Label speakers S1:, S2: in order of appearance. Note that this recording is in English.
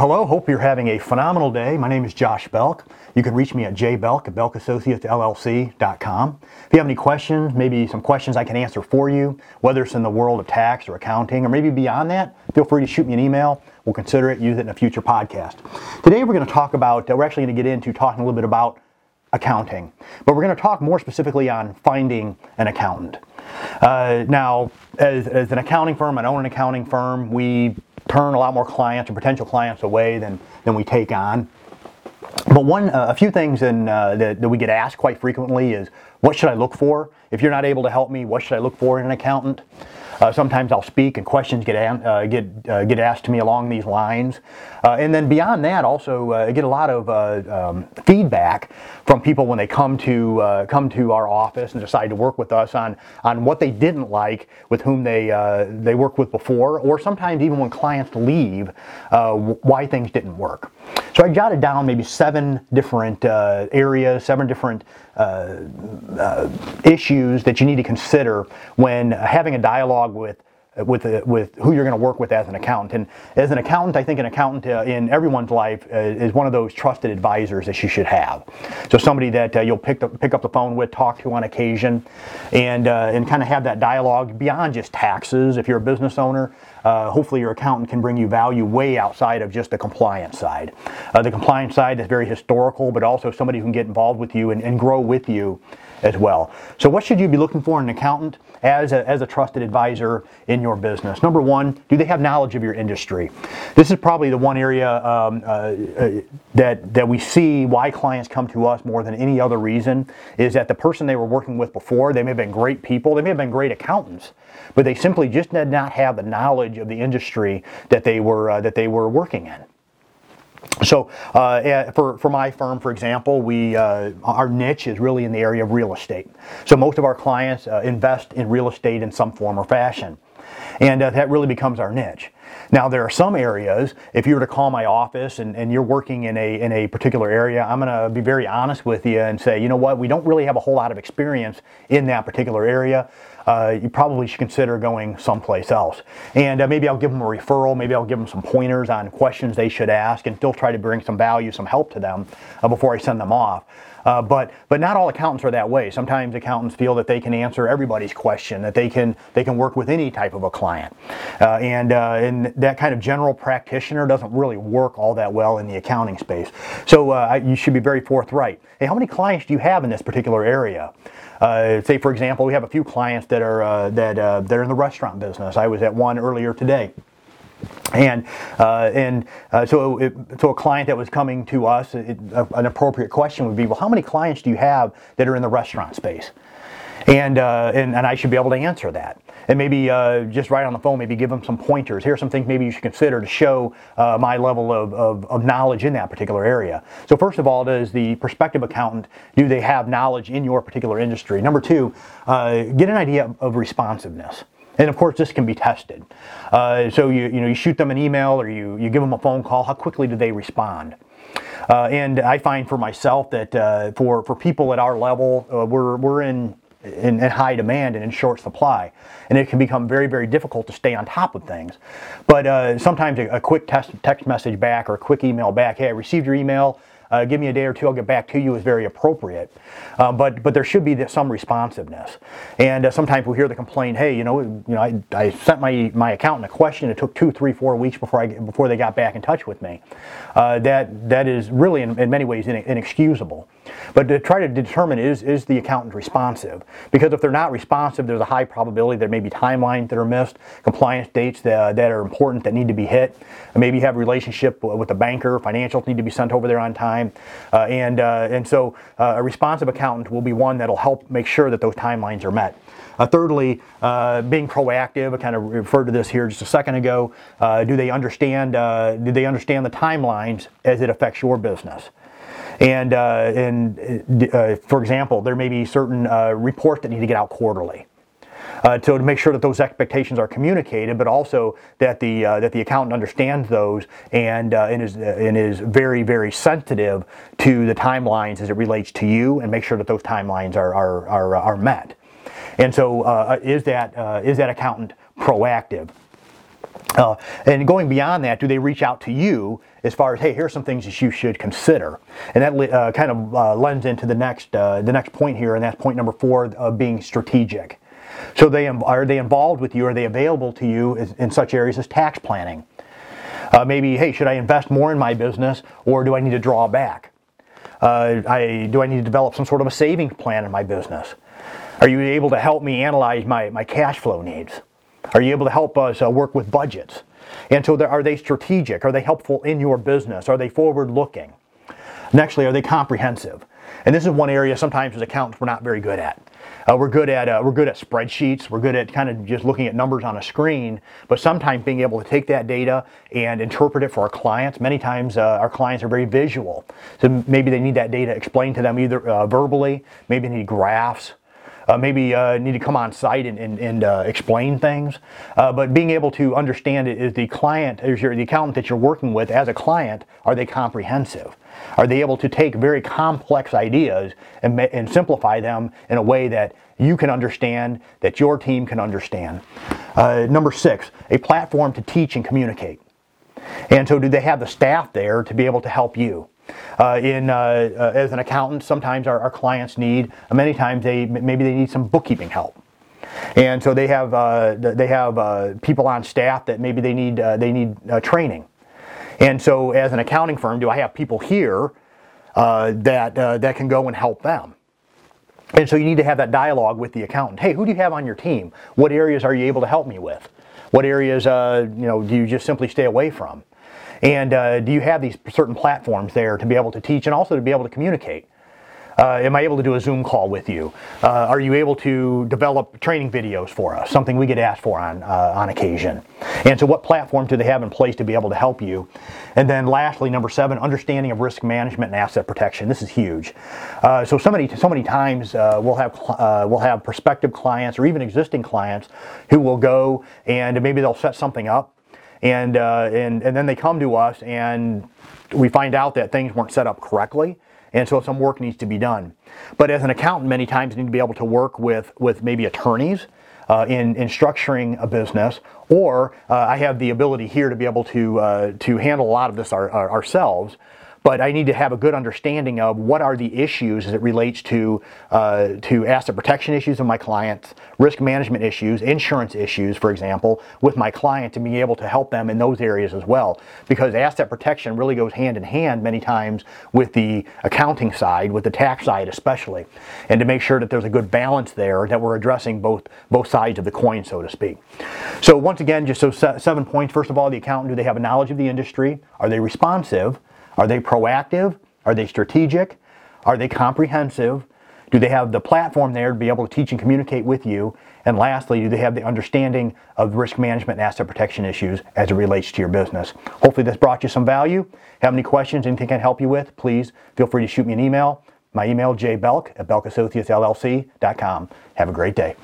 S1: hello, hope you're having a phenomenal day. My name is Josh Belk. You can reach me at jbelk at belkassociatesllc.com. If you have any questions, maybe some questions I can answer for you, whether it's in the world of tax or accounting, or maybe beyond that, feel free to shoot me an email. We'll consider it, use it in a future podcast. Today we're going to talk about, uh, we're actually going to get into talking a little bit about accounting, but we're going to talk more specifically on finding an accountant. Uh, now, as, as an accounting firm, an own an accounting firm, we turn a lot more clients or potential clients away than, than we take on. But one, uh, a few things in, uh, that, that we get asked quite frequently is, what should I look for? If you're not able to help me, what should I look for in an accountant? Uh, sometimes I'll speak and questions get uh, get uh, get asked to me along these lines, uh, and then beyond that, also I get a lot of um, feedback from people when they come to come to our office and decide to work with us on on what they didn't like with whom they they worked with before, or sometimes even when clients leave, why things didn't work. So I jotted down maybe seven different areas, seven different issues that you need to consider when having a dialogue with with with who you're going to work with as an accountant. And as an accountant, I think an accountant uh, in everyone's life uh, is one of those trusted advisors that you should have. So somebody that uh, you'll pick the, pick up the phone with, talk to on occasion, and uh, and kind of have that dialogue beyond just taxes. If you're a business owner, uh, hopefully your accountant can bring you value way outside of just the compliance side. Uh, the compliance side is very historical, but also somebody who can get involved with you and, and grow with you as well. So what should you be looking for in an accountant as a, as a trusted advisor in your business? Number one, do they have knowledge of your industry? This is probably the one area um, uh, uh, that, that we see why clients come to us more than any other reason is that the person they were working with before, they may have been great people, they may have been great accountants, but they simply just did not have the knowledge of the industry that they were, uh, that they were working in. So uh, for, for my firm, for example, we, uh, our niche is really in the area of real estate. So most of our clients uh, invest in real estate in some form or fashion. And uh, that really becomes our niche. Now, there are some areas, if you were to call my office and, and you're working in a, in a particular area, I'm going to be very honest with you and say, you know what, we don't really have a whole lot of experience in that particular area uh, you probably should consider going someplace else. And uh, maybe I'll give them a referral, maybe I'll give them some pointers on questions they should ask and still try to bring some value, some help to them uh, before I send them off. Uh, but but not all accountants are that way. Sometimes accountants feel that they can answer everybody's question, that they can they can work with any type of a client, uh, and uh, and that kind of general practitioner doesn't really work all that well in the accounting space. So uh, you should be very forthright. Hey, how many clients do you have in this particular area? Uh, say, for example, we have a few clients that are uh, that uh, they're in the restaurant business. I was at one earlier today. And uh, and uh, so it, so a client that was coming to us, it, an appropriate question would be, well, how many clients do you have that are in the restaurant space? And, uh, and, and I should be able to answer that. And maybe uh, just right on the phone, maybe give them some pointers. Here are some things maybe you should consider to show uh, my level of, of, of, knowledge in that particular area. So first of all, does the prospective accountant, do they have knowledge in your particular industry? Number two, uh, get an idea of responsiveness. And of course, this can be tested. Uh, so you, you, know, you shoot them an email or you, you give them a phone call. How quickly do they respond? Uh, and I find for myself that uh, for, for people at our level, uh, we're, we're in in, in, high demand and in short supply. And it can become very, very difficult to stay on top of things. But uh, sometimes a, a quick text, text message back or a quick email back, hey, I received your email uh, give me a day or two, I'll get back to you is very appropriate. Uh, but but there should be some responsiveness. And uh, sometimes we hear the complaint, hey, you know, you know, I, I sent my my accountant a question. It took two, three, four weeks before I before they got back in touch with me. Uh, that that is really in, in many ways in, inexcusable. But to try to determine is is the accountant responsive? Because if they're not responsive, there's a high probability there may be timelines that are missed, compliance dates that, that are important that need to be hit. Maybe you have a relationship with a banker, financials need to be sent over there on time time. Uh, and, uh, and so uh, a responsive accountant will be one that'll help make sure that those timelines are met. Uh, thirdly, uh, being proactive. I kind of referred to this here just a second ago. Uh, do they understand? do they understand the timelines as it affects your business? And and for example, there may be certain reports that need to get out quarterly uh, to, make sure that those expectations are communicated, but also that the uh, that the accountant understands those and uh, and is and is very very sensitive to the timelines as it relates to you, and make sure that those timelines are are are, are met. And so, uh, is that uh, is that accountant proactive? Uh, and going beyond that, do they reach out to you as far as, hey, here's some things that you should consider? And that uh, kind of uh, lends into the next uh, the next point here, and that's point number four being strategic. So they are they involved with you? Are they available to you in such areas as tax planning? Uh, maybe, hey, should I invest more in my business, or do I need to draw back? Uh, I, do I need to develop some sort of a savings plan in my business? Are you able to help me analyze my, my cash flow needs? Are you able to help us uh, work with budgets? And so, are they strategic? Are they helpful in your business? Are they forward looking? Nextly, are they comprehensive? And this is one area sometimes as accountants we're not very good at. Uh, we're good at uh, we're good at spreadsheets. We're good at kind of just looking at numbers on a screen. But sometimes being able to take that data and interpret it for our clients. Many times uh, our clients are very visual, so maybe they need that data explained to them either uh, verbally, maybe they need graphs, uh, maybe uh, need to come on site and, and, and explain things. But being able to understand it is the client, is your, the accountant that you're working with as a client, are they comprehensive? Are they able to take very complex ideas and, and simplify them in a way that you can understand, that your team can understand? Uh, number six, a platform to teach and communicate. And so, do they have the staff there to be able to help you? Uh, in uh, uh, as an accountant, sometimes our, our clients need. many times they maybe they need some bookkeeping help. And so they have uh, they have uh, people on staff that maybe they need uh, they need training. And so, as an accounting firm, do I have people here that that can go and help them? And so you need to have that dialogue with the accountant. Hey, who do you have on your team? What areas are you able to help me with? What areas, uh, you know, do you just simply stay away from? And uh, do you have these certain platforms there to be able to teach and also to be able to communicate? Uh, am I able to do a Zoom call with you? Uh, are you able to develop training videos for us? Something we get asked for on uh, on occasion. And so, what platform do they have in place to be able to help you? And then, lastly, number seven, understanding of risk management and asset protection. This is huge. Uh, so, so many so many times uh, we'll have uh, we'll have prospective clients or even existing clients who will go and maybe they'll set something up and, uh, and, and then they come to us and we find out that things weren't set up correctly. And so some work needs to be done. But as an accountant, many times you need to be able to work with, with maybe attorneys uh, in, in structuring a business, or uh, I have the ability here to be able to, uh, to handle a lot of this our, our, ourselves but I need to have a good understanding of what are the issues as it relates to uh, to asset protection issues of my clients, risk management issues, insurance issues, for example, with my client to be able to help them in those areas as well. Because asset protection really goes hand in hand many times with the accounting side, with the tax side especially, and to make sure that there's a good balance there that we're addressing both both sides of the coin, so to speak. So once again, just so seven points. First of all, the accountant, do they have a knowledge of the industry? Are they responsive? Are they proactive? Are they strategic? Are they comprehensive? Do they have the platform there to be able to teach and communicate with you? And lastly, do they have the understanding of risk management and asset protection issues as it relates to your business? Hopefully, this brought you some value. Have any questions, anything I can help you with, please feel free to shoot me an email. My email, jbelk at belkassociatesllc.com. Have a great day.